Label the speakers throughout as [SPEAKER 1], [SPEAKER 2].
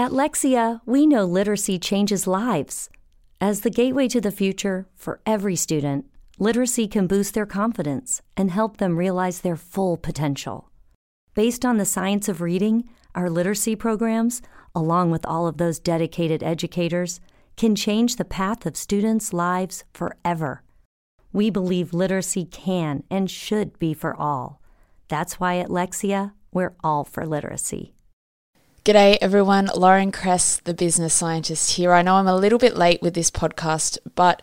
[SPEAKER 1] At Lexia, we know literacy changes lives. As the gateway to the future for every student, literacy can boost their confidence and help them realize their full potential. Based on the science of reading, our literacy programs, along with all of those dedicated educators, can change the path of students' lives forever. We believe literacy can and should be for all. That's why at Lexia, we're all for literacy.
[SPEAKER 2] G'day everyone, Lauren Kress, the business scientist here. I know I'm a little bit late with this podcast, but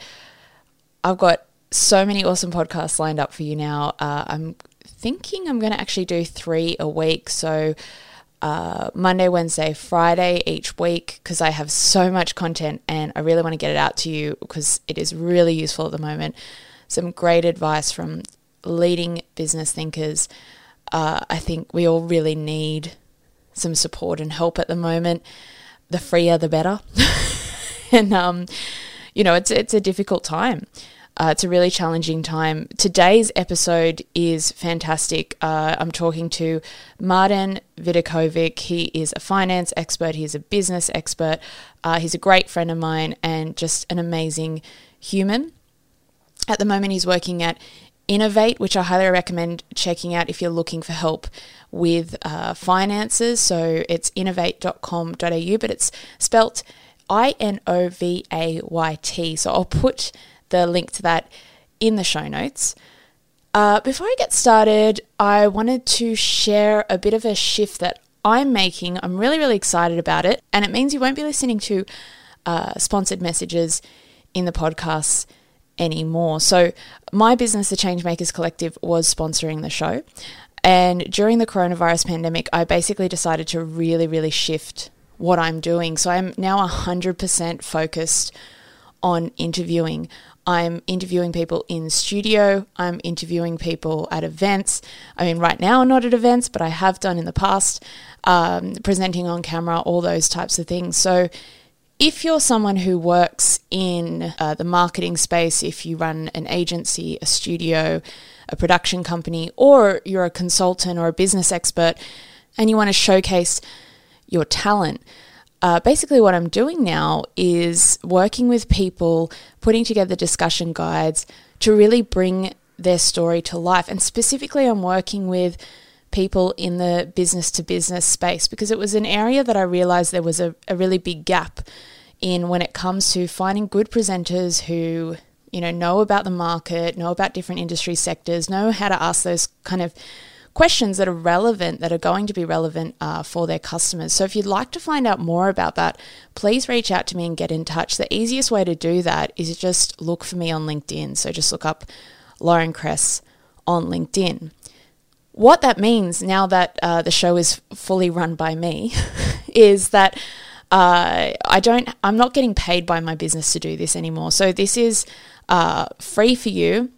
[SPEAKER 2] I've got so many awesome podcasts lined up for you now. Uh, I'm thinking I'm going to actually do three a week. So, uh, Monday, Wednesday, Friday each week because I have so much content and I really want to get it out to you because it is really useful at the moment. Some great advice from leading business thinkers. Uh, I think we all really need some support and help at the moment. The freer, the better. and um, you know, it's it's a difficult time. Uh, it's a really challenging time. Today's episode is fantastic. Uh, I'm talking to Martin Vidakovic. He is a finance expert, he's a business expert, uh, he's a great friend of mine, and just an amazing human. At the moment, he's working at Inovayt, which I highly recommend checking out if you're looking for help with uh, finances. So it's inovayt.com.au, but it's spelt I N O V A Y T. So I'll put the link to that in the show notes. Uh, before I get started, I wanted to share a bit of a shift that I'm making. I'm really, really excited about it. And it means you won't be listening to uh, sponsored messages in the podcasts anymore. So, my business, the Changemakers Collective, was sponsoring the show. And during the coronavirus pandemic, I basically decided to really, really shift what I'm doing. So, I'm now 100% focused on interviewing. I'm interviewing people in studio. I'm interviewing people at events. I mean, right now, not at events, but I have done in the past, um, presenting on camera, all those types of things. So, if you're someone who works in uh, the marketing space, if you run an agency, a studio, a production company, or you're a consultant or a business expert and you want to showcase your talent, uh, basically, what I'm doing now is working with people, putting together discussion guides to really bring their story to life. And specifically, I'm working with people in the business to business space because it was an area that I realized there was a, a really big gap in when it comes to finding good presenters who you know know about the market know about different industry sectors know how to ask those kind of questions that are relevant, that are going to be relevant uh, for their customers. So if you'd like to find out more about that, please reach out to me and get in touch. The easiest way to do that is just look for me on LinkedIn. So just look up Lauren Kress on LinkedIn. What that means now that uh, the show is fully run by me is that uh, I don't, I'm not getting paid by my business to do this anymore. So this is uh, free for you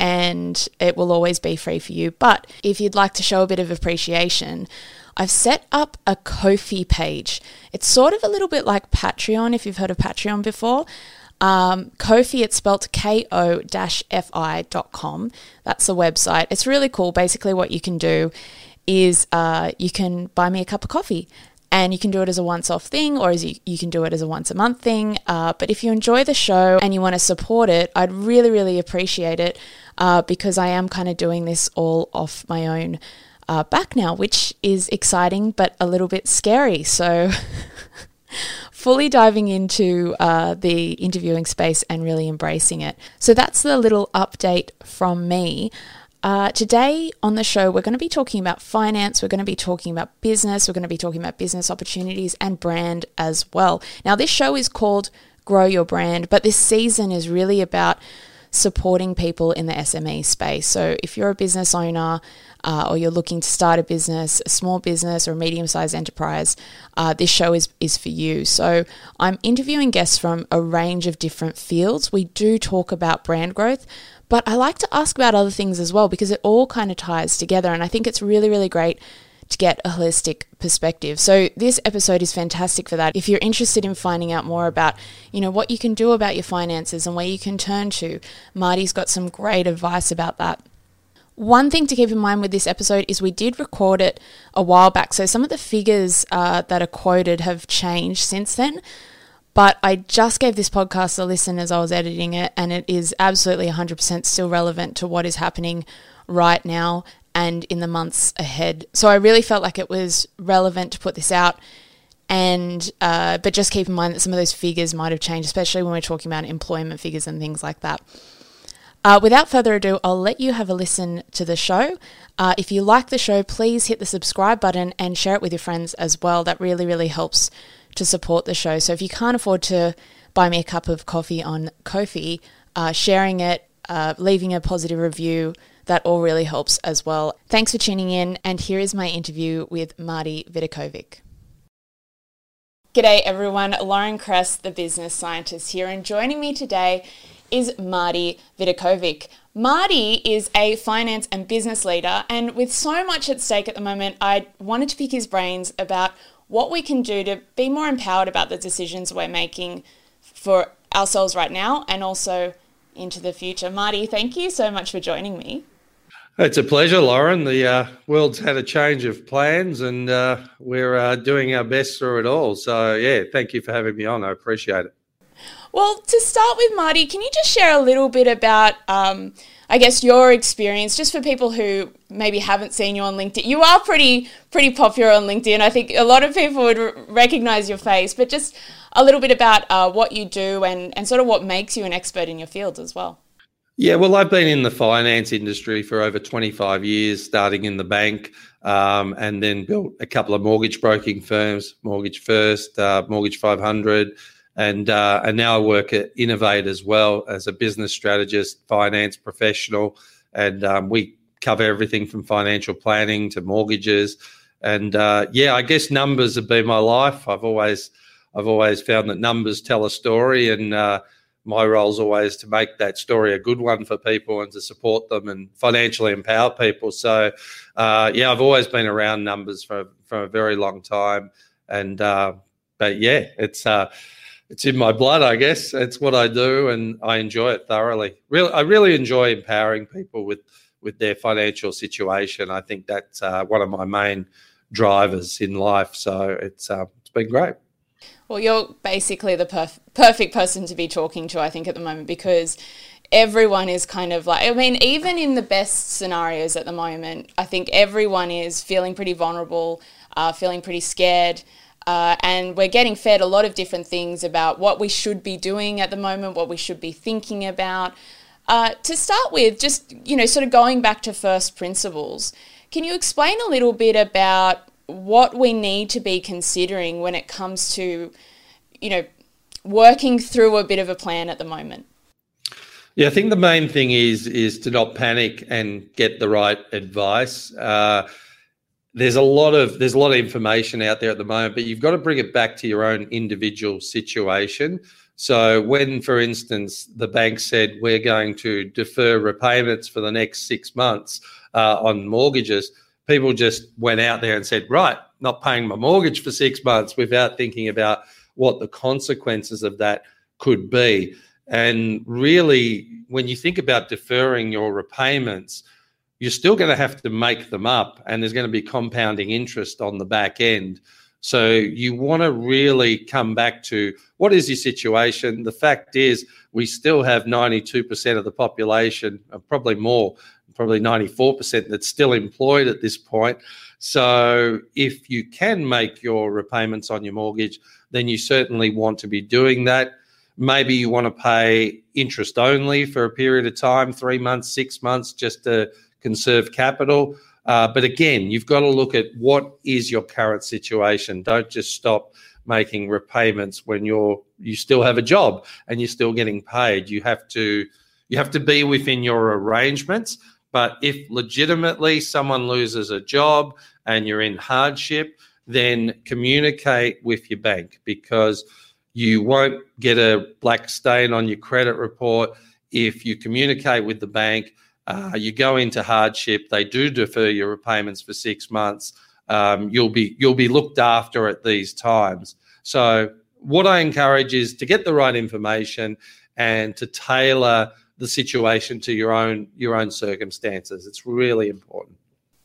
[SPEAKER 2] and it will always be free for you. But if you'd like to show a bit of appreciation, I've set up a Ko-fi page. It's sort of a little bit like Patreon, if you've heard of Patreon before. Um, Ko-fi, it's spelled ko-fi.com. That's the website. It's really cool. Basically, what you can do is uh, you can buy me a cup of coffee and you can do it as a once off thing or as you, you can do it as a once a month thing. Uh, but if you enjoy the show and you want to support it, I'd really, really appreciate it uh, because I am kind of doing this all off my own uh, back now, which is exciting but a little bit scary. So, fully diving into uh, the interviewing space and really embracing it. So, that's the little update from me. Uh, today on the show, we're going to be talking about finance, we're going to be talking about business, we're going to be talking about business opportunities and brand as well. Now, this show is called Grow Your Brand, but this season is really about supporting people in the SME space. So, if you're a business owner uh, or you're looking to start a business, a small business or a medium sized enterprise, uh, this show is, is for you. So, I'm interviewing guests from a range of different fields. We do talk about brand growth, but I like to ask about other things as well because it all kind of ties together. And I think it's really, really great to get a holistic perspective. So this episode is fantastic for that. If you're interested in finding out more about, you know, what you can do about your finances and where you can turn to, Marty's got some great advice about that. One thing to keep in mind with this episode is we did record it a while back, so some of the figures uh, that are quoted have changed since then. But I just gave this podcast a listen as I was editing it, and it is absolutely 100% still relevant to what is happening right now and in the months ahead. So I really felt like it was relevant to put this out. And uh, but just keep in mind that some of those figures might have changed, especially when we're talking about employment figures and things like that. Uh, without further ado, I'll let you have a listen to the show. Uh, if you like the show, please hit the subscribe button and share it with your friends as well. That really, really helps to support the show. So if you can't afford to buy me a cup of coffee on Ko-fi, uh, sharing it, uh, leaving a positive review, that all really helps as well. Thanks for tuning in, and here is my interview with Marty Vidakovic. G'day everyone, Lauren Kress, the business scientist here, and joining me today is Marty Vidakovic. Marty is a finance and business leader, and with so much at stake at the moment, I wanted to pick his brains about what we can do to be more empowered about the decisions we're making for ourselves right now and also into the future. Marty, thank you so much for joining me.
[SPEAKER 3] It's a pleasure, Lauren. The uh, world's had a change of plans and uh, we're uh, doing our best through it all. So, yeah, thank you for having me on. I appreciate it.
[SPEAKER 2] Well, to start with, Marty, can you just share a little bit about, um, I guess, your experience, just for people who maybe haven't seen you on LinkedIn? You are pretty pretty popular on LinkedIn. I think a lot of people would r- recognize your face, but just a little bit about uh, what you do and, and sort of what makes you an expert in your field as well.
[SPEAKER 3] Yeah, well, I've been in the finance industry for over 25 years, starting in the bank, um, and then built a couple of mortgage broking firms, Mortgage First, uh, Mortgage 500, and uh, and now I work at Inovayt as well as a business strategist, finance professional, and um, we cover everything from financial planning to mortgages. And uh, yeah, I guess numbers have been my life. I've always I've always found that numbers tell a story, and uh, my role is always to make that story a good one for people and to support them and financially empower people. So, uh, yeah, I've always been around numbers for for a very long time, and uh, but yeah, it's uh, it's in my blood, I guess. It's what I do, and I enjoy it thoroughly. Really, I really enjoy empowering people with with their financial situation. I think that's uh, one of my main drivers in life. So it's uh, it's been great.
[SPEAKER 2] Well, you're basically the perf- perfect person to be talking to, I think, at the moment because everyone is kind of like, I mean, even in the best scenarios at the moment, I think everyone is feeling pretty vulnerable, uh, feeling pretty scared. Uh, and we're getting fed a lot of different things about what we should be doing at the moment, what we should be thinking about. Uh, to start with, just, you know, sort of going back to first principles, can you explain a little bit about what we need to be considering when it comes to, you know, working through a bit of a plan at the moment?
[SPEAKER 3] Yeah, I think the main thing is is to not panic and get the right advice. Uh, there's a lot of there's a lot of information out there at the moment, but you've got to bring it back to your own individual situation. So when, for instance, the bank said we're going to defer repayments for the next six months uh, on mortgages, people just went out there and said, right, not paying my mortgage for six months without thinking about what the consequences of that could be. And really, when you think about deferring your repayments, you're still going to have to make them up, and there's going to be compounding interest on the back end. So you want to really come back to what is your situation? The fact is, we still have 92% of the population, probably more, probably 94% that's still employed at this point. So if you can make your repayments on your mortgage, then you certainly want to be doing that. Maybe you want to pay interest only for a period of time, three months, six months, just to conserve capital. Uh, but again, you've got to look at what is your current situation. Don't just stop making repayments when you're you still have a job and you're still getting paid. You have to you have to be within your arrangements but if legitimately someone loses a job and you're in hardship, then communicate with your bank because you won't get a black stain on your credit report if you communicate with the bank. Uh, you go into hardship, they do defer your repayments for six months. Um, you'll be you'll be looked after at these times. So what I encourage is to get the right information and to tailor the situation to your own your own circumstances. It's really important.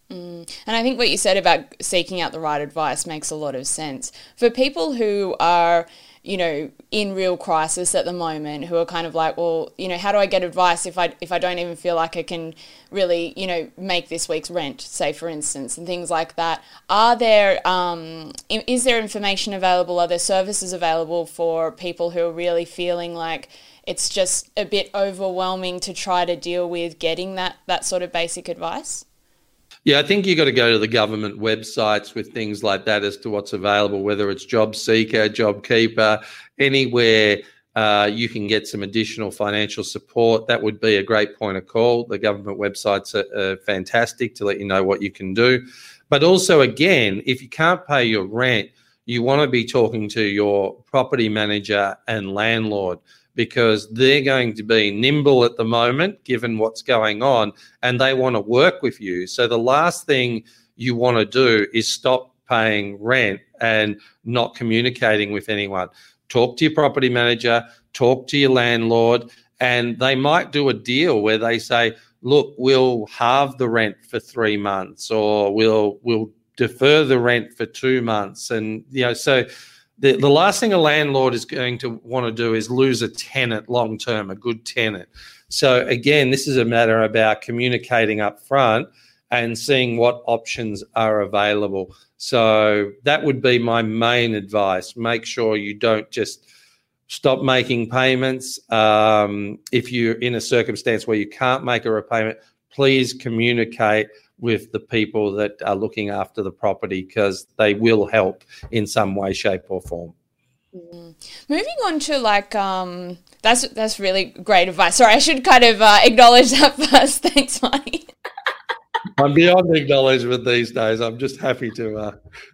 [SPEAKER 2] Mm. And I think what you said about seeking out the right advice makes a lot of sense. For people who are, you know, in real crisis at the moment, who are kind of like, well, you know, how do I get advice if I if I don't even feel like I can really, you know, make this week's rent, say for instance, and things like that. Are there um, is there information available? Are there services available for people who are really feeling like it's just a bit overwhelming to try to deal with getting that that sort of basic advice?
[SPEAKER 3] Yeah, I think you've got to go to the government websites with things like that as to what's available, whether it's Job Seeker, Job Keeper, anywhere uh, you can get some additional financial support. That would be a great point of call. The government websites are, are fantastic to let you know what you can do. But also, again, if you can't pay your rent, you want to be talking to your property manager and landlord because they're going to be nimble at the moment, given what's going on, and they want to work with you. So the last thing you want to do is stop paying rent and not communicating with anyone. Talk to your property manager, talk to your landlord, and they might do a deal where they say, look, we'll halve the rent for three months or we'll we'll defer the rent for two months. And you know, so the, the last thing a landlord is going to want to do is lose a tenant long term, a good tenant. So again, this is a matter about communicating up front and seeing what options are available. So that would be my main advice. Make sure you don't just stop making payments. Um, if you're in a circumstance where you can't make a repayment, please communicate with the people that are looking after the property because they will help in some way, shape, or form.
[SPEAKER 2] Mm. Moving on to like um, that's that's really great advice. Sorry, I should kind of uh, acknowledge that first. Thanks, Marty.
[SPEAKER 3] I'm beyond acknowledgement these days. I'm just happy to uh,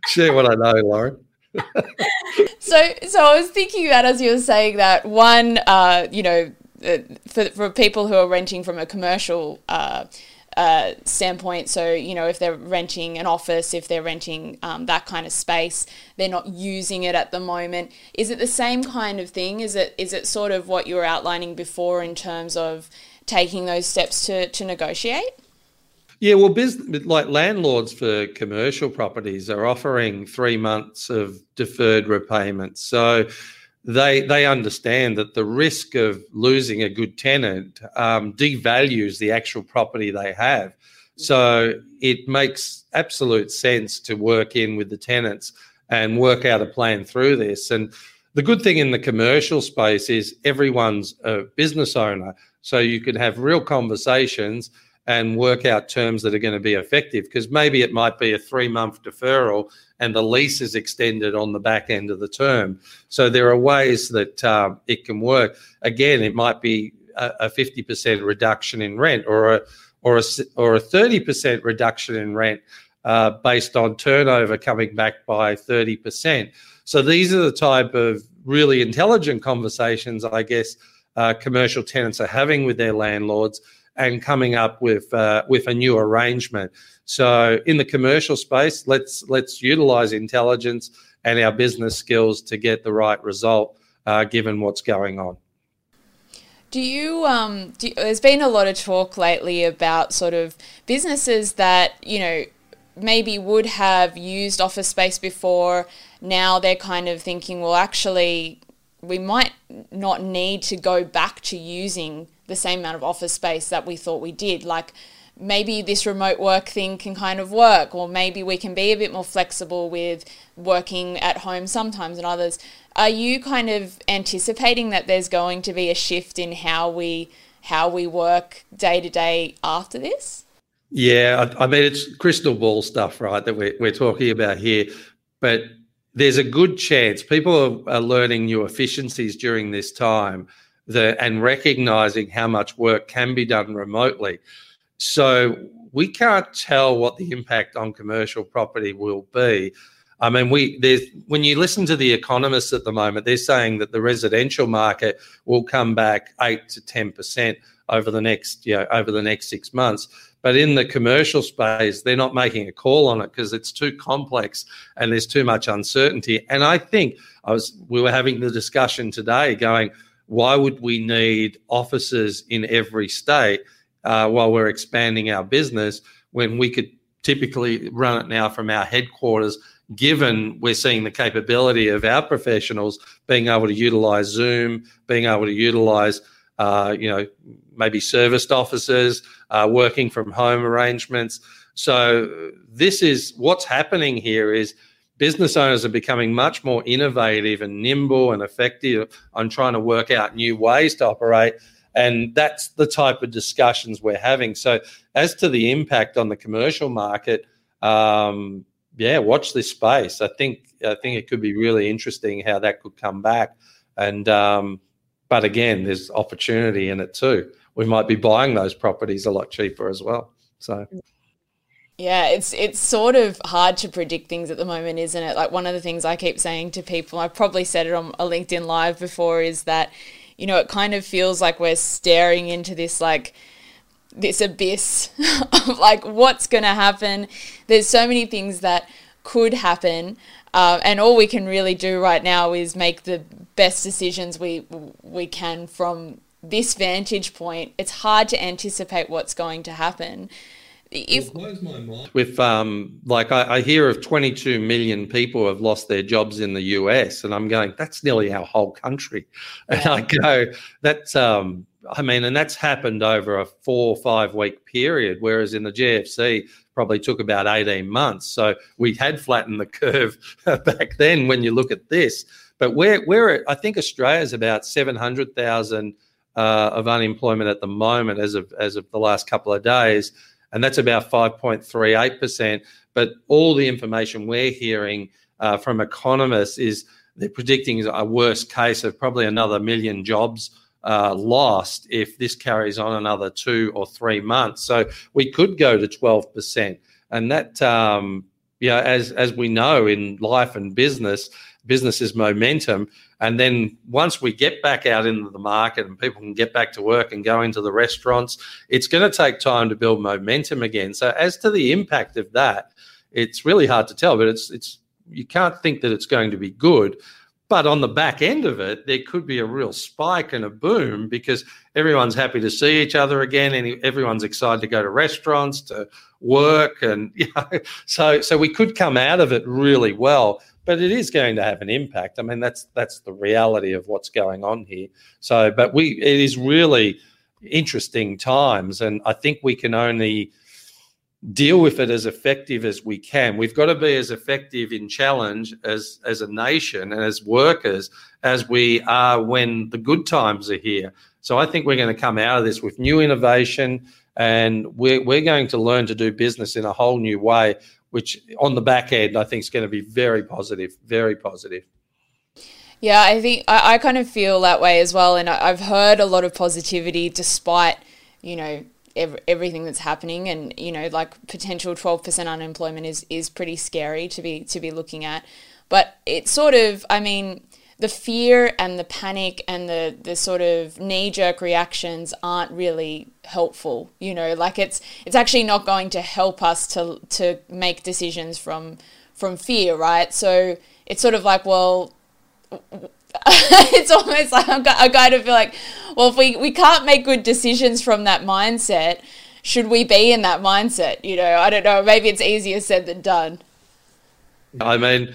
[SPEAKER 3] share what I know, Lauren.
[SPEAKER 2] so, so I was thinking that as you were saying that one, uh, you know, uh, for for people who are renting from a commercial uh, standpoint. So, you know, if they're renting an office, if they're renting um, that kind of space, they're not using it at the moment. Is it the same kind of thing? Is it is it sort of what you were outlining before in terms of taking those steps to to negotiate?
[SPEAKER 3] Yeah, well, business, like landlords for commercial properties are offering three months of deferred repayments. So they they understand that the risk of losing a good tenant um, devalues the actual property they have. So it makes absolute sense to work in with the tenants and work out a plan through this. And the good thing in the commercial space is everyone's a business owner, so you can have real conversations and work out terms that are going to be effective because maybe it might be a three month deferral and the lease is extended on the back end of the term. So there are ways that uh, it can work. Again, it might be a, 50% reduction in rent or a or a or a 30% reduction in rent uh, based on turnover coming back by 30%. So these are the type of really intelligent conversations, I guess, uh, commercial tenants are having with their landlords and coming up with uh, with a new arrangement. So in the commercial space, let's let's utilize intelligence and our business skills to get the right result, uh, given what's going on.
[SPEAKER 2] Do you, um, do, there's been a lot of talk lately about sort of businesses that, you know, maybe would have used office space before. Now they're kind of thinking, well, actually, we might not need to go back to using the same amount of office space that we thought we did. Like maybe this remote work thing can kind of work, or maybe we can be a bit more flexible with working at home sometimes and others. Are you kind of anticipating that there's going to be a shift in how we how we work day to day after this?
[SPEAKER 3] Yeah, I, I mean it's crystal ball stuff, right? That we're we're talking about here, but there's a good chance people are, are learning new efficiencies during this time the, and recognizing how much work can be done remotely. So we can't tell what the impact on commercial property will be. I mean, we there's when you listen to the economists at the moment, they're saying that the residential market will come back eight to ten percent over the next you know, over the next six months. But in the commercial space, they're not making a call on it because it's too complex and there's too much uncertainty. And I think I was we were having the discussion today, going, why would we need offices in every state uh, while we're expanding our business when we could typically run it now from our headquarters given we're seeing the capability of our professionals being able to utilize zoom being able to utilize uh, you know maybe serviced offices uh, working from home arrangements so this is what's happening here is business owners are becoming much more innovative and nimble and effective on trying to work out new ways to operate. And that's the type of discussions we're having. So, as to the impact on the commercial market, um, yeah, watch this space. I think I think it could be really interesting how that could come back. And um, but again, there's opportunity in it too. We might be buying those properties a lot cheaper as well. So.
[SPEAKER 2] Yeah, it's it's sort of hard to predict things at the moment, isn't it? Like one of the things I keep saying to people, I probably said it on a LinkedIn live before, is that you know it kind of feels like we're staring into this like this abyss of like what's going to happen. There's so many things that could happen, uh, and all we can really do right now is make the best decisions we we can from this vantage point. It's hard to anticipate what's going to happen. If
[SPEAKER 3] with um like I, I, hear of 22 million people have lost their jobs in the US and I'm going that's nearly our whole country. And I go that's um I mean and that's happened over a 4 or 5 week period whereas in the GFC probably took about 18 months so we had flattened the curve back then when you look at this but we're we're I think Australia's about 700,000 uh, of unemployment at the moment as of as of the last couple of days and that's about 5.38%. But all the information we're hearing uh, from economists is they're predicting a worst case of probably another million jobs uh, lost if this carries on another two or three months. So we could go to 12%. And that, um, know, as, as we know in life and business, business is momentum. And then once we get back out into the market and people can get back to work and go into the restaurants, it's going to take time to build momentum again. So as to the impact of that, it's really hard to tell, but it's it's you can't think that it's going to be good. But on the back end of it, there could be a real spike and a boom because everyone's happy to see each other again, and everyone's excited to go to restaurants, to work, and you know, so so we could come out of it really well but it is going to have an impact. I mean, that's that's the reality of what's going on here. So, but we it is really interesting times, and I think we can only deal with it as effective as we can. We've got to be as effective in challenge as as a nation and as workers as we are when the good times are here. So I think we're going to come out of this with new innovation and we're, we're going to learn to do business in a whole new way which on the back end I think is going to be very positive, very positive.
[SPEAKER 2] Yeah, I think I, I kind of feel that way as well, and I, I've heard a lot of positivity despite you know every, everything that's happening, and you know like potential twelve percent unemployment is is pretty scary to be to be looking at, but it's sort of I mean the fear and the panic and the the sort of knee jerk reactions aren't really helpful you know? Like it's it's actually not going to help us to to make decisions from from fear right? So it's sort of like well it's almost like I'm, I kind of feel like well if we we can't make good decisions from that mindset should we be in that mindset you know i don't know maybe it's easier said than done
[SPEAKER 3] i mean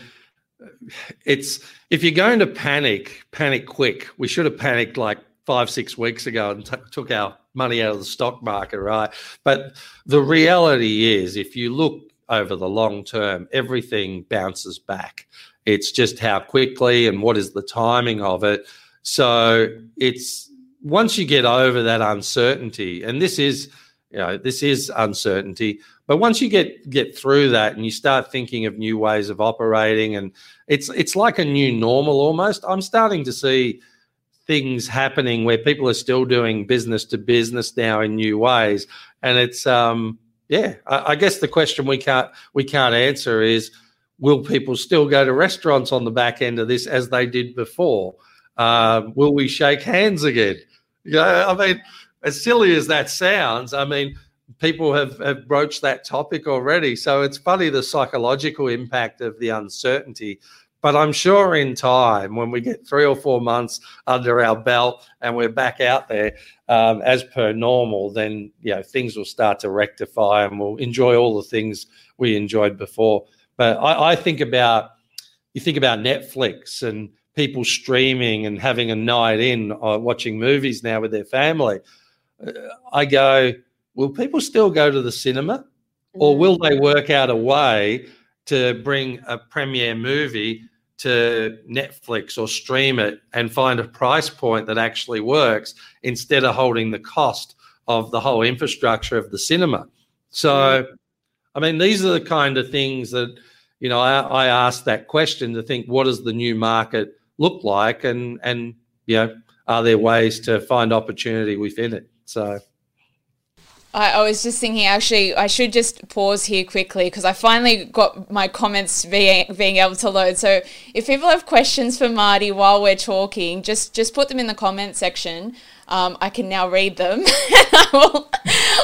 [SPEAKER 3] it's if you're going to panic, panic quick. We should have panicked like five, six weeks ago and t- took our money out of the stock market, right? But the reality is, if you look over the long term, everything bounces back. It's just how quickly and what is the timing of it. So it's once you get over that uncertainty, and this is, you know, this is uncertainty. But once you get get through that and you start thinking of new ways of operating, and it's it's like a new normal almost. I'm starting to see things happening where people are still doing business to business now in new ways, and it's um yeah. I, I guess the question we can't we can't answer is will people still go to restaurants on the back end of this as they did before? Uh, will we shake hands again? I mean, as silly as that sounds, I mean, people have, have broached that topic already. So it's funny the psychological impact of the uncertainty. But I'm sure in time, when we get three or four months under our belt and we're back out there um, as per normal, then you know things will start to rectify and we'll enjoy all the things we enjoyed before. But I, I think about you think about Netflix and people streaming and having a night in uh, watching movies now with their family. Uh, I go, will people still go to the cinema, or will they work out a way to bring a premiere movie to Netflix or stream it and find a price point that actually works instead of holding the cost of the whole infrastructure of the cinema. So, I mean, these are the kind of things that, you know, I, I asked that question to think what does the new market look like and, and, you know, are there ways to find opportunity within it? So,
[SPEAKER 2] I, I, was just thinking, actually, I should just pause here quickly because I finally got my comments being being able to load. So, if people have questions for Marty while we're talking, just just put them in the comment section. Um, I can now read them. I will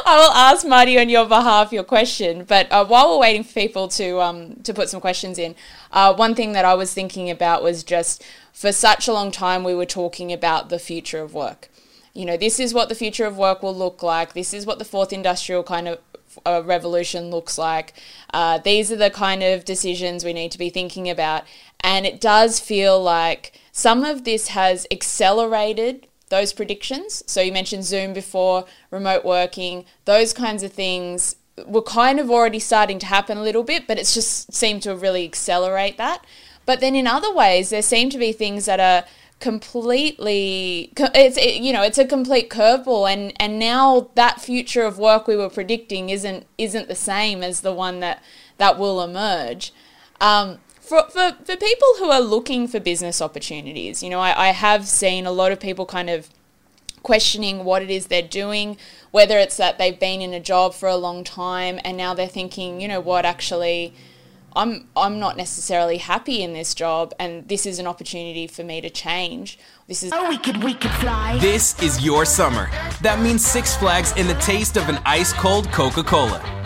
[SPEAKER 2] I will ask Marty on your behalf your question. But uh, while we're waiting for people to um, to put some questions in, uh, one thing that I was thinking about was just for such a long time we were talking about the future of work you know, this is what the future of work will look like. This is what the fourth industrial kind of uh, revolution looks like. Uh, these are the kind of decisions we need to be thinking about. And it does feel like some of this has accelerated those predictions. So you mentioned Zoom before, remote working, those kinds of things were kind of already starting to happen a little bit, but it's just seemed to really accelerate that. But then in other ways, there seem to be things that are completely it's it, you know it's a complete curveball and and now that future of work we were predicting isn't isn't the same as the one that that will emerge um, for, for for people who are looking for business opportunities you know I, I have seen a lot of people kind of questioning what it is they're doing whether it's that they've been in a job for a long time and now they're thinking you know what actually I'm I'm not necessarily happy in this job and this is an opportunity for me to change. This is
[SPEAKER 4] Oh we could we could fly.
[SPEAKER 5] This is your summer. That means Six Flags in the taste of an ice cold Coca-Cola.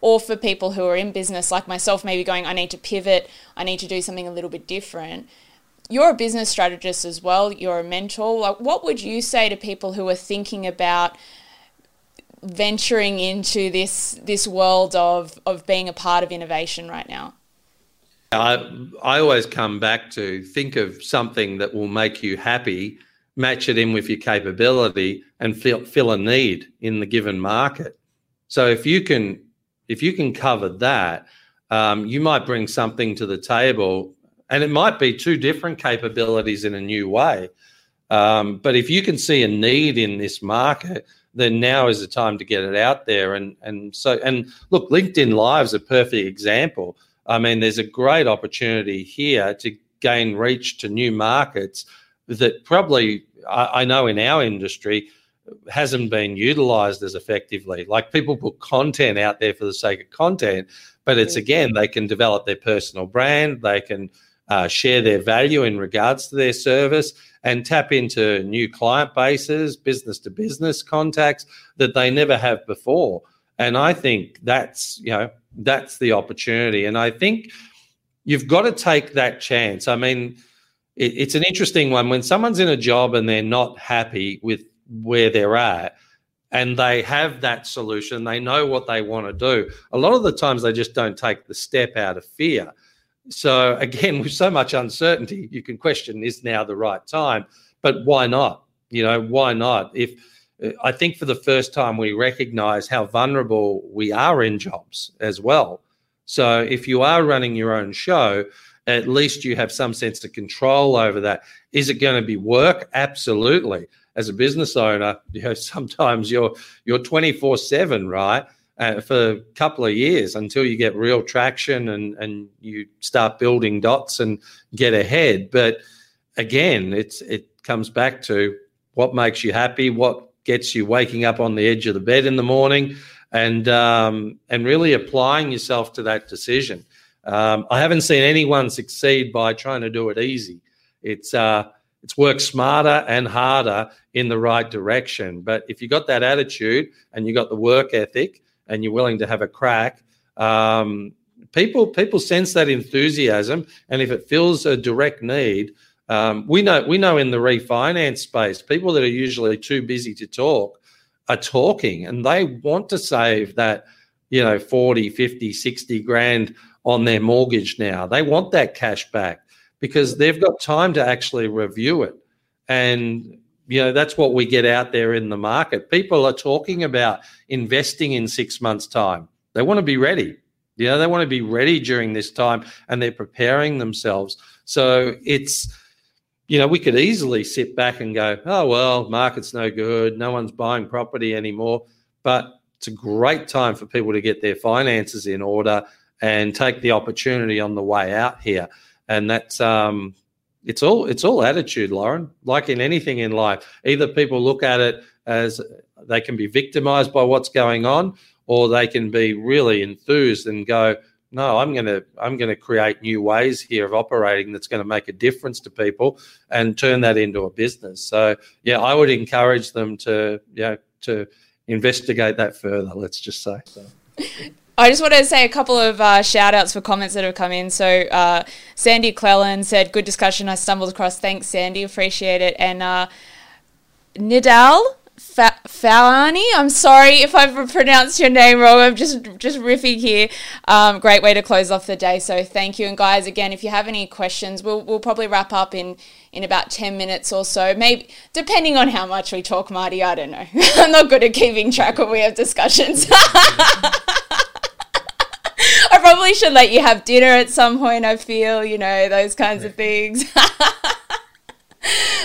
[SPEAKER 2] or for people who are in business like myself, maybe going, I need to pivot, I need to do something a little bit different. You're a business strategist as well, you're a mentor. Like, what would you say to people who are thinking about venturing into this this world of of being a part of innovation right now?
[SPEAKER 3] I, I always come back to think of something that will make you happy, match it in with your capability, and fill, fill a need in the given market. So if you can if you can cover that, um, you might bring something to the table, and it might be two different capabilities in a new way. Um, but if you can see a need in this market, then now is the time to get it out there. And and so and look, LinkedIn Live is a perfect example. I mean, there's a great opportunity here to gain reach to new markets that probably I, I know in our industry hasn't been utilized as effectively. Like people put content out there for the sake of content, but it's again, they can develop their personal brand, they can uh, share their value in regards to their service and tap into new client bases, business to business contacts that they never have before. And I think that's, you know, that's the opportunity. And I think you've got to take that chance. I mean, it, it's an interesting one when someone's in a job and they're not happy with where they're at and they have that solution, they know what they want to do. A lot of the times they just don't take the step out of fear. So, again, with so much uncertainty, you can question is now the right time, but why not? You know, why not? If uh, I think for the first time we recognize how vulnerable we are in jobs as well. So if you are running your own show, at least you have some sense of control over that. Is it going to be work? Absolutely. As a business owner, you know, sometimes you're you're 24/7, right? Uh, for a couple of years until you get real traction and and you start building dots and get ahead. But again, it's it comes back to what makes you happy, what gets you waking up on the edge of the bed in the morning, and um, and really applying yourself to that decision. Um, I haven't seen anyone succeed by trying to do it easy. It's uh, it's work smarter and harder in the right direction. But if you got that attitude and you got the work ethic and you're willing to have a crack, um, people people sense that enthusiasm, and if it fills a direct need, um, we know we know in the refinance space, people that are usually too busy to talk are talking, and they want to save that you know 40 50 60 grand on their mortgage now. They want that cash back because they've got time to actually review it. And you know that's what we get out there in the market. People are talking about investing in 6 months time. They want to be ready. You know they want to be ready during this time and they're preparing themselves. So it's you know we could easily sit back and go oh well market's no good. No one's buying property anymore. But it's a great time for people to get their finances in order and take the opportunity on the way out here and that's um it's all it's all attitude lauren like in anything in life either people look at it as they can be victimized by what's going on or they can be really enthused and go no i'm to i'm to create new ways here of operating that's going to make a difference to people and turn that into a business so yeah i would encourage them to know to investigate that further let's just say so.
[SPEAKER 2] I just want to say a couple of uh, shout outs for comments that have come in. So, uh, Sandy Clellan said, Good discussion. I stumbled across. Thanks, Sandy. Appreciate it. And uh, Nidal Fa- Fawani, I'm sorry if I've pronounced your name wrong. I'm just just riffing here. Um, great way to close off the day. So thank you. And guys, again, if you have any questions, we'll we'll probably wrap up in in about ten minutes or so. Maybe depending on how much we talk, Marty. I don't know. I'm not good at keeping track when we have discussions. Probably should let you have dinner at some point. I feel, you know, those kinds of things.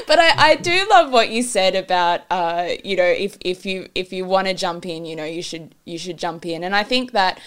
[SPEAKER 2] but I, I do love what you said about uh, you know if, if you if you want to jump in you know you should you should jump in and I think that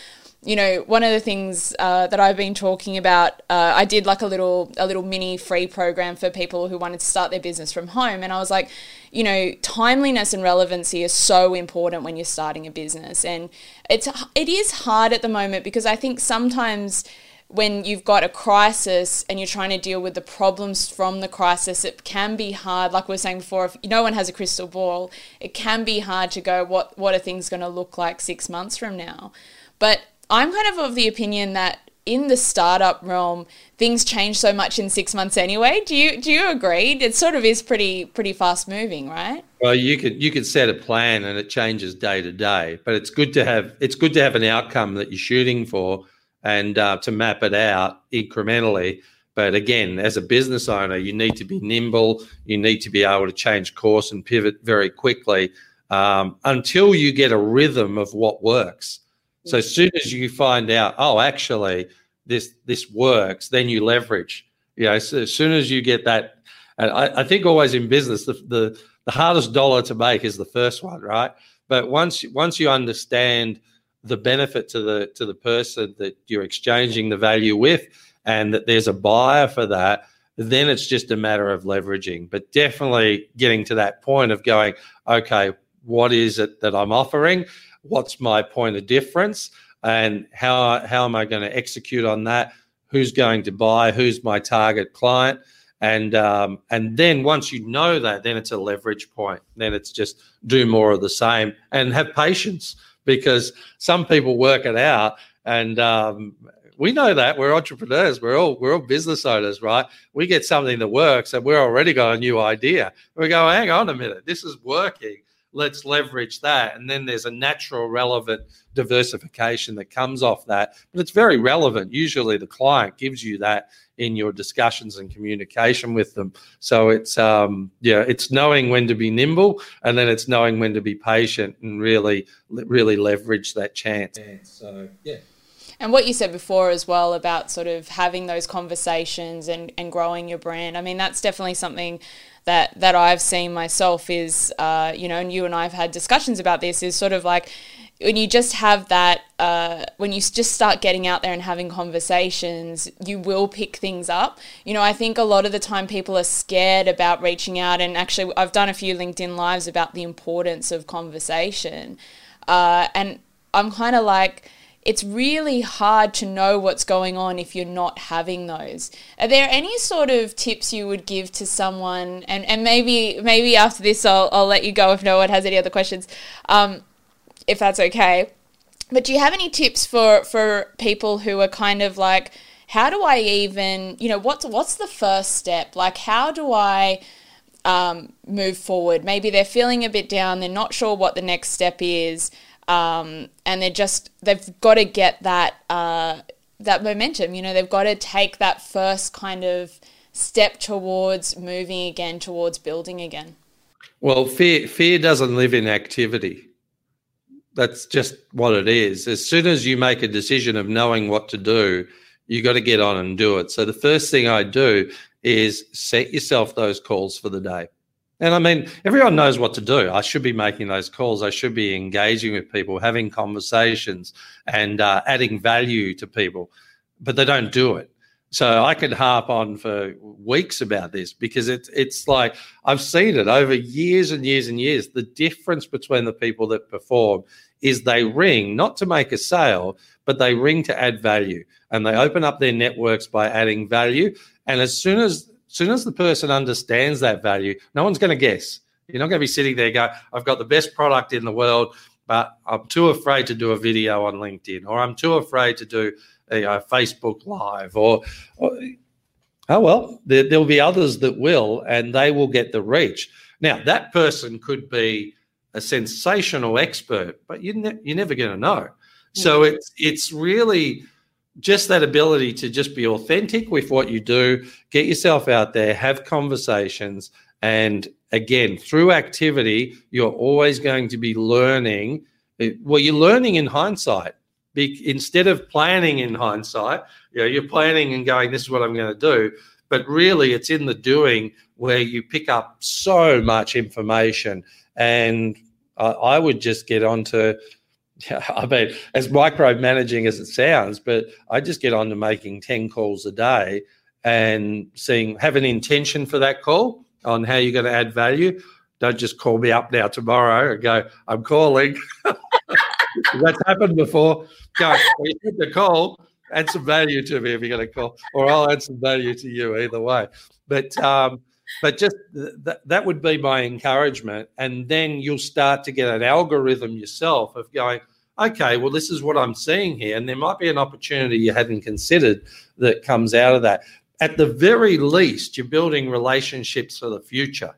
[SPEAKER 2] you know one of the things uh, that I've been talking about uh, I did like a little a little mini free program for people who wanted to start their business from home and I was like you know timeliness and relevancy is so important when you're starting a business and it's it is hard at the moment because I think sometimes when you've got a crisis and you're trying to deal with the problems from the crisis, it can be hard. Like we were saying before, if no one has a crystal ball, it can be hard to go, what, what are things going to look like six months from now? But I'm kind of of the opinion that in the startup realm, things change so much in six months anyway. Do you do you agree? It sort of is pretty pretty fast moving, right?
[SPEAKER 3] Well, you could you could set a plan and it changes day to day, but it's good to have it's good to have an outcome that you're shooting for and uh, to map it out incrementally. But again, as a business owner, you need to be nimble. You need to be able to change course and pivot very quickly um, until you get a rhythm of what works. So as soon as you find out, oh, actually, this this works, then you leverage. You know, so as soon as you get that, and I, I think always in business, the, the the hardest dollar to make is the first one, right? But once once you understand the benefit to the to the person that you're exchanging the value with and that there's a buyer for that then it's just a matter of leveraging but definitely getting to that point of going okay what is it that i'm offering what's my point of difference? And how how am i going to execute on that? Who's going to buy? Who's my target client? And um, and then once you know that then it's a leverage point. Then it's just do more of the same and have patience because some people work it out and um, we know that. We're entrepreneurs. We're all we're all business owners right? We get something that works and we're already got a new idea. We go hang on a minute. This is working let's leverage that. And then there's a natural, relevant diversification that comes off that. But it's very relevant. Usually the client gives you that in your discussions and communication with them. So it's um yeah, it's knowing when to be nimble and then it's knowing when to be patient and really really leverage that chance. So yeah.
[SPEAKER 2] And what you said before as well about sort of having those conversations and, and growing your brand. I mean, that's definitely something that that I've seen myself is, uh, you know, and you and I have had discussions about this. Is sort of like when you just have that, uh, when you just start getting out there and having conversations, you will pick things up. You know, I think a lot of the time people are scared about reaching out, and actually, I've done a few LinkedIn lives about the importance of conversation, uh, and I'm kind of like it's really hard to know what's going on if you're not having those. Are there any sort of tips you would give to someone? And, and maybe maybe after this, I'll, I'll let you go if no one has any other questions, um, if that's okay. But do you have any tips for, for people who are kind of like, how do I even, you know, what's what's the first step? Like, how do I um, move forward? Maybe they're feeling a bit down, they're not sure what the next step is um, and they're just they've got to get that uh, that momentum. You know, they've got to take that first kind of step towards moving again, towards building again.
[SPEAKER 3] Well, fear fear doesn't live in activity. That's just what it is. As soon as you make a decision of knowing what to do, you got to get on and do it. So the first thing I do is set yourself those calls for the day. And I mean, everyone knows what to do. I should be making those calls. I should be engaging with people, having conversations, and uh, adding value to people, but they don't do it. So I could harp on for weeks about this because it's it's like I've seen it over years and years and years. The difference between the people that perform is they ring not to make a sale, but they ring to add value, and they open up their networks by adding value. And as soon as soon as the person understands that value, no one's going to guess. You're not going to be sitting there going, I've got the best product in the world, but I'm too afraid to do a video on LinkedIn, or I'm too afraid to do a, a Facebook Live, or, or oh, well, there, there'll be others that will, and they will get the reach. Now, that person could be a sensational expert, but you ne- you're never going to know. So mm. it's it's really just that ability to just be authentic with what you do, get yourself out there, have conversations, and again, through activity, you're always going to be learning. Well, you're learning in hindsight. Instead of planning in hindsight, you know, you're planning and going, "This is what I'm going to do." But really, it's in the doing where you pick up so much information. And I, I would just get onto yeah, I mean, as micromanaging as it sounds, but I just get on to making 10 calls a day and seeing, have an intention for that call on how you're going to add value. Don't just call me up now tomorrow and go, I'm calling. That's happened before. Go, you hit the call, add some value to me if you're going to call, or I'll add some value to you either way. But, um, but just th- that would be my encouragement. And then you'll start to get an algorithm yourself of going, okay, well, this is what I'm seeing here. And there might be an opportunity you hadn't considered that comes out of that. At the very least, you're building relationships for the future.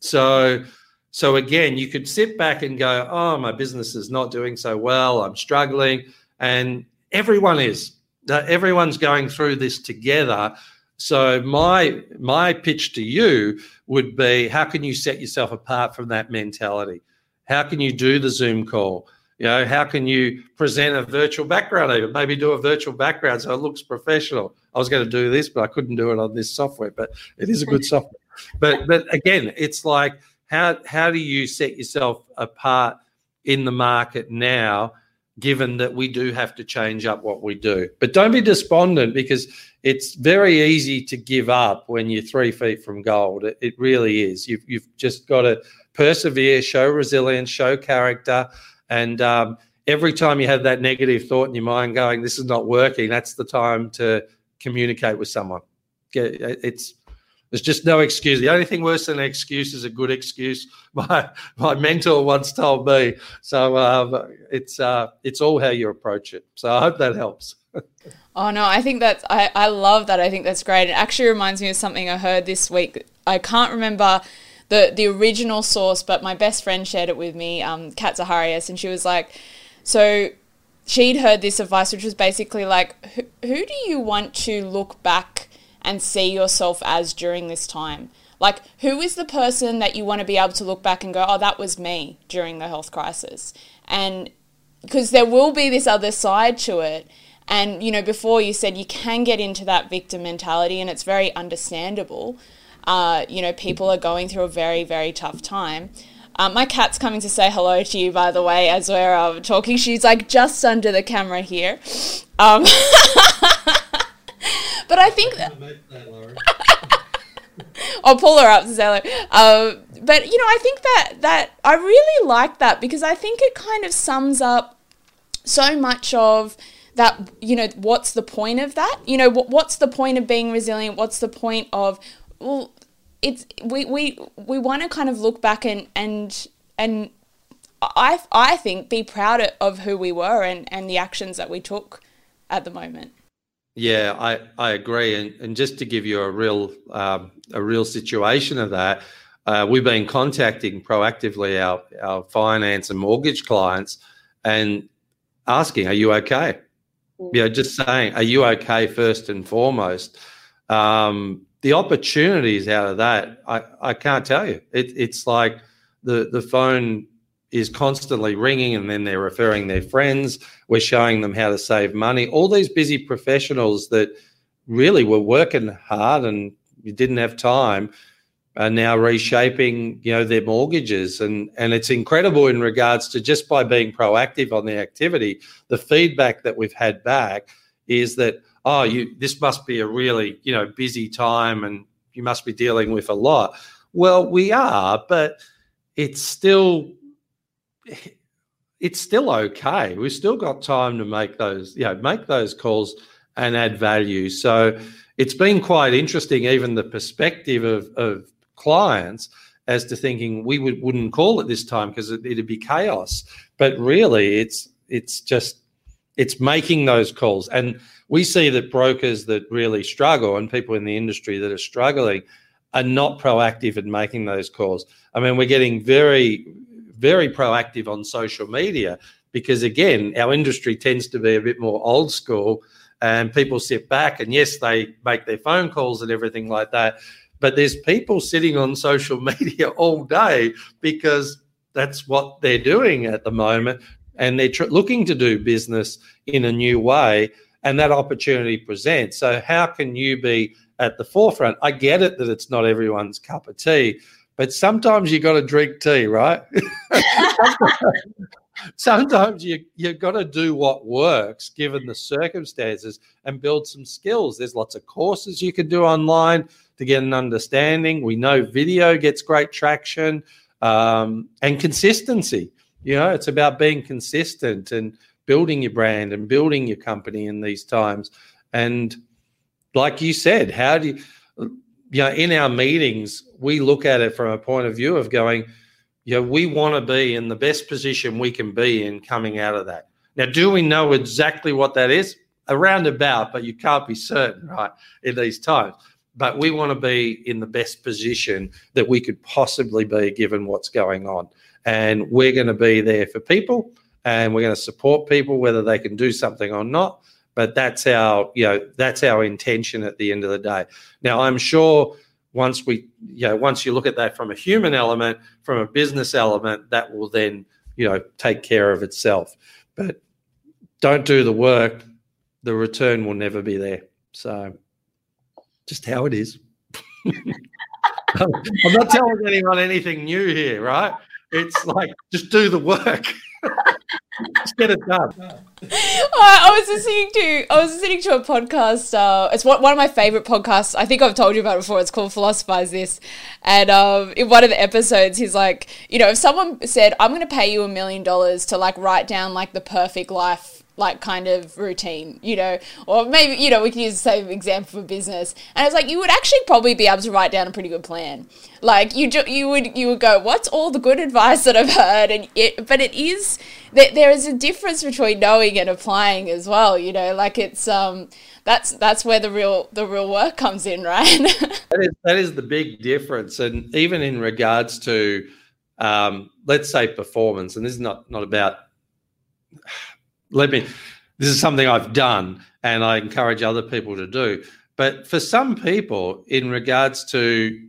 [SPEAKER 3] So, so again, you could sit back and go, oh, my business is not doing so well. I'm struggling. And everyone is. Everyone's going through this together. So my my pitch to you would be how can you set yourself apart from that mentality? How can you do the Zoom call? You know, how can you present a virtual background even? Maybe do a virtual background so it looks professional. I was going to do this, but I couldn't do it on this software, but it is a good software. But but again, it's like how how do you set yourself apart in the market now given that we do have to change up what we do. But don't be despondent because it's very easy to give up when you're three feet from gold. It, it really is. You've, you've just got to persevere, show resilience, show character. And um, every time you have that negative thought in your mind going, this is not working, that's the time to communicate with someone. It's there's just no excuse. The only thing worse than an excuse is a good excuse. My my mentor once told me. So um, it's uh, it's all how you approach it. So I hope that helps.
[SPEAKER 2] oh no, I think that's I, I love that. I think that's great. It actually reminds me of something I heard this week. I can't remember the the original source, but my best friend shared it with me, um, Kat Zaharias, and she was like, so she'd heard this advice, which was basically like, who, who do you want to look back and see yourself as during this time? Like, who is the person that you want to be able to look back and go, oh, that was me during the health crisis? And because there will be this other side to it. And, you know, before you said you can get into that victim mentality, and it's very understandable. Uh, you know, people are going through a very, very tough time. Um, my cat's coming to say hello to you, by the way, as we're uh, talking. She's like just under the camera here. Um, but I think that. I'll pull her up to say hello. Uh, but you know, I think that that I really like that because I think it kind of sums up so much of that. You know, what's the point of that? You know, what, what's the point of being resilient? What's the point of well, it's we we we want to kind of look back and and and I I think be proud of who we were and and the actions that we took at the moment.
[SPEAKER 3] Yeah, I, I agree, and and just to give you a real um, a real situation of that, uh, we've been contacting proactively our our finance and mortgage clients and asking, "Are you okay?" Mm. You know, just saying, "Are you okay?" First and foremost, um, the opportunities out of that, I, I can't tell you. It, it's like the the phone is constantly ringing and then they're referring their friends. We're showing them how to save money. All these busy professionals that really were working hard and didn't have time are now reshaping, you know, their mortgages. And and it's incredible in regards to just by being proactive on the activity, the feedback that we've had back is that, oh, you this must be a really, you know, busy time and you must be dealing with a lot. Well, we are, but it's still it's still okay. We've still got time to make those, you know, make those calls and add value. So it's been quite interesting, even the perspective of, of clients as to thinking we would, wouldn't call it this time because it, it'd be chaos. But really, it's it's just it's making those calls, and we see that brokers that really struggle and people in the industry that are struggling are not proactive in making those calls. I mean, we're getting very very proactive on social media because again our industry tends to be a bit more old school and people sit back and yes they make their phone calls and everything like that but there's people sitting on social media all day because that's what they're doing at the moment and they're tr- looking to do business in a new way and that opportunity presents. So how can you be at the forefront? I get it that it's not everyone's cup of tea but sometimes you got to drink tea, right? sometimes you you got to do what works given the circumstances and build some skills. There's lots of courses you can do online to get an understanding. We know video gets great traction um, and consistency. You know, it's about being consistent and building your brand and building your company in these times. And like you said, how do you you know, in our meetings, we look at it from a point of view of going, you know, we want to be in the best position we can be in coming out of that. Now, do we know exactly what that is? Around about, but you can't be certain, right, in these times. But we want to be in the best position that we could possibly be given what's going on. And we're going to be there for people and we're going to support people, whether they can do something or not but that's our you know that's our intention at the end of the day now i'm sure once we you know once you look at that from a human element from a business element that will then you know take care of itself. But don't do the work the return will never be there. So just how it is. I'm not telling anyone anything new here right? It's like just do the work Let's get it done.
[SPEAKER 2] I was listening to I was listening to a podcast. Uh, it's one, one of my favorite podcasts. I think I've told you about it before. It's called Philosophize This, and um, in one of the episodes, he's like, you know, if someone said, "I'm going to pay you a million dollars to like write down like the perfect life like kind of routine, you know, or maybe, you know, we can use the same example for business. And it's like, you would actually probably be able to write down a pretty good plan. Like you, ju- you would, you would go, what's all the good advice that I've heard? And it, but it is that there is a difference between knowing and applying as well, you know, like it's, um, that's, that's where the real, the real work comes in, right?
[SPEAKER 3] that, is, that is the big difference. And even in regards to, um, let's say performance, and this is not, not about, let me this is something I've done and I encourage other people to do. But for some people, in regards to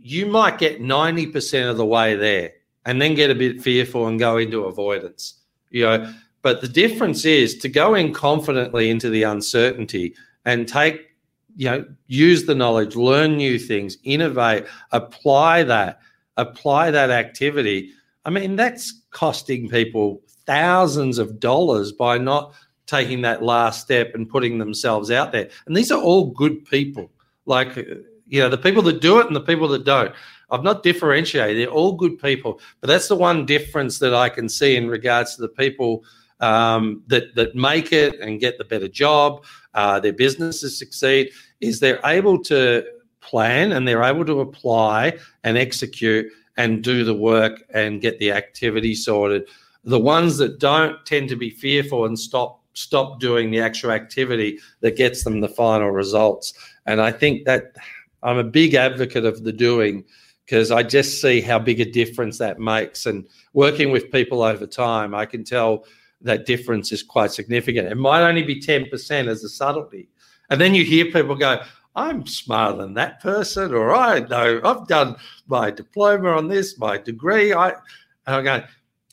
[SPEAKER 3] you might get 90% of the way there and then get a bit fearful and go into avoidance. You know, but the difference is to go in confidently into the uncertainty and take, you know, use the knowledge, learn new things, innovate, apply that, apply that activity. I mean, that's costing people thousands of dollars by not taking that last step and putting themselves out there. And these are all good people. Like, you know, the people that do it and the people that don't. I've not differentiated. They're all good people. But that's the one difference that I can see in regards to the people um, that, that make it and get the better job, uh, their businesses succeed, is they're able to plan and they're able to apply and execute and do the work and get the activity sorted the ones that don't tend to be fearful and stop stop doing the actual activity that gets them the final results. And I think that I'm a big advocate of the doing because I just see how big a difference that makes. And working with people over time, I can tell that difference is quite significant. It might only be 10% as a subtlety. And then you hear people go, I'm smarter than that person, or I know I've done my diploma on this, my degree. I, and I'm going,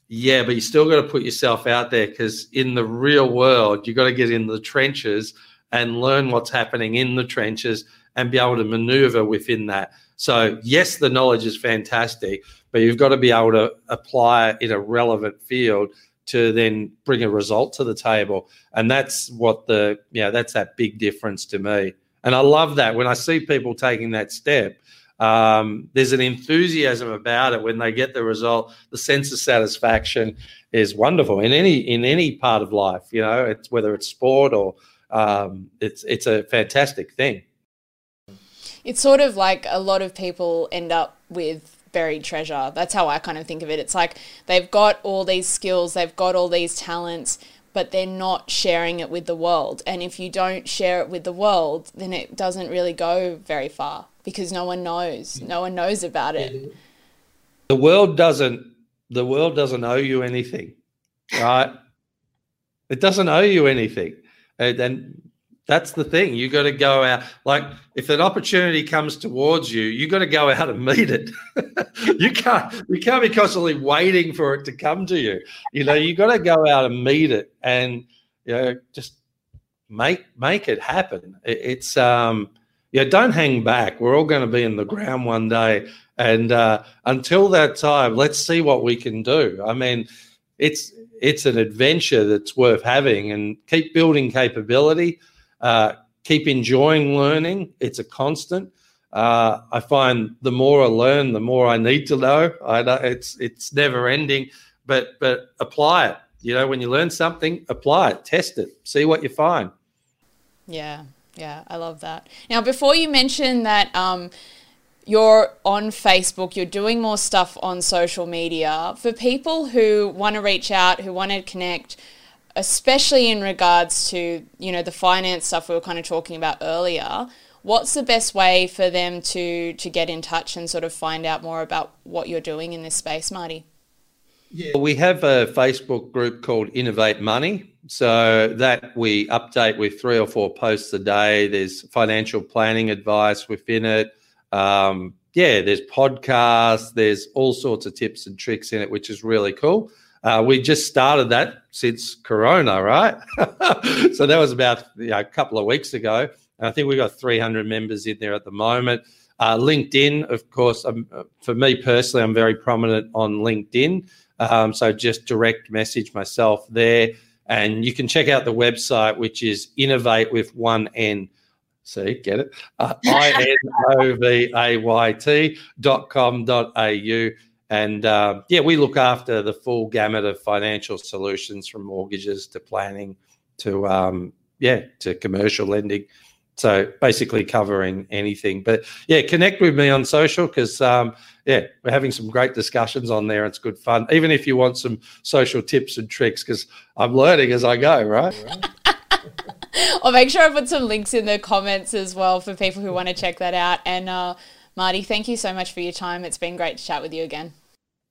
[SPEAKER 3] yeah, but you still got to put yourself out there because in the real world, you got to get in the trenches and learn what's happening in the trenches and be able to maneuver within that. So, yes, the knowledge is fantastic, but you've got to be able to apply it in a relevant field to then bring a result to the table. And that's what the, yeah, that's that big difference to me. And I love that when I see people taking that step um, there's an enthusiasm about it when they get the result. The sense of satisfaction is wonderful in any in any part of life. You know, it's whether it's sport or um, it's it's a fantastic thing.
[SPEAKER 2] It's sort of like a lot of people end up with buried treasure. That's how I kind of think of it. It's like they've got all these skills, they've got all these talents, but they're not sharing it with the world. And if you don't share it with the world, then it doesn't really go very far because no one knows. No one knows about it.
[SPEAKER 3] The world doesn't the world doesn't owe you anything. Right? it doesn't owe you anything. And, and that's the thing. You got to go out. Like if an opportunity comes towards you, you got to go out and meet it. you can't. You can't be constantly waiting for it to come to you. You know, you got to go out and meet it, and you know, just make make it happen. It, it's um, yeah, don't hang back. We're all going to be in the ground one day. And uh, until that time, let's see what we can do. I mean, it's it's an adventure that's worth having, and keep building capability. Uh, keep enjoying learning. It's a constant. Uh, I find the more I learn, the more I need to know. I know it's it's never ending, but but apply it. You know, when you learn something, apply it, test it, see what you find.
[SPEAKER 2] Yeah, yeah, I love that. Now, before you mention that um, you're on Facebook, you're doing more stuff on social media, for people who want to reach out, who want to connect, especially in regards to, you know, the finance stuff we were kind of talking about earlier, what's the best way for them to, to get in touch and sort of find out more about what you're doing in this space, Marty?
[SPEAKER 3] Yeah, we have a Facebook group called Inovayt Money. So that we update with three or four posts a day. There's financial planning advice within it. Um, yeah, there's podcasts. There's all sorts of tips and tricks in it, which is really cool. Uh, we just started that since Corona, right? so that was about you know, a couple of weeks ago. And I think we've got 300 members in there at the moment. Uh, LinkedIn, of course, um, for me personally, I'm very prominent on LinkedIn. Um, so just direct message myself there. And you can check out the website, which is Inovayt with one N. See, get it? Uh, I N O V A Y T dot com dot au. And uh, yeah, we look after the full gamut of financial solutions from mortgages to planning to um, yeah to commercial lending. So basically covering anything. But yeah, connect with me on social because um, yeah, we're having some great discussions on there. It's good fun. Even if you want some social tips and tricks, because I'm learning as I go, right?
[SPEAKER 2] I'll make sure I put some links in the comments as well for people who want to check that out. And uh, Marty, thank you so much for your time. It's been great to chat with you again.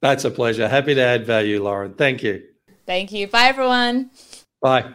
[SPEAKER 3] That's a pleasure. Happy to add value, Lauren. Thank you.
[SPEAKER 2] Thank you. Bye, everyone.
[SPEAKER 3] Bye.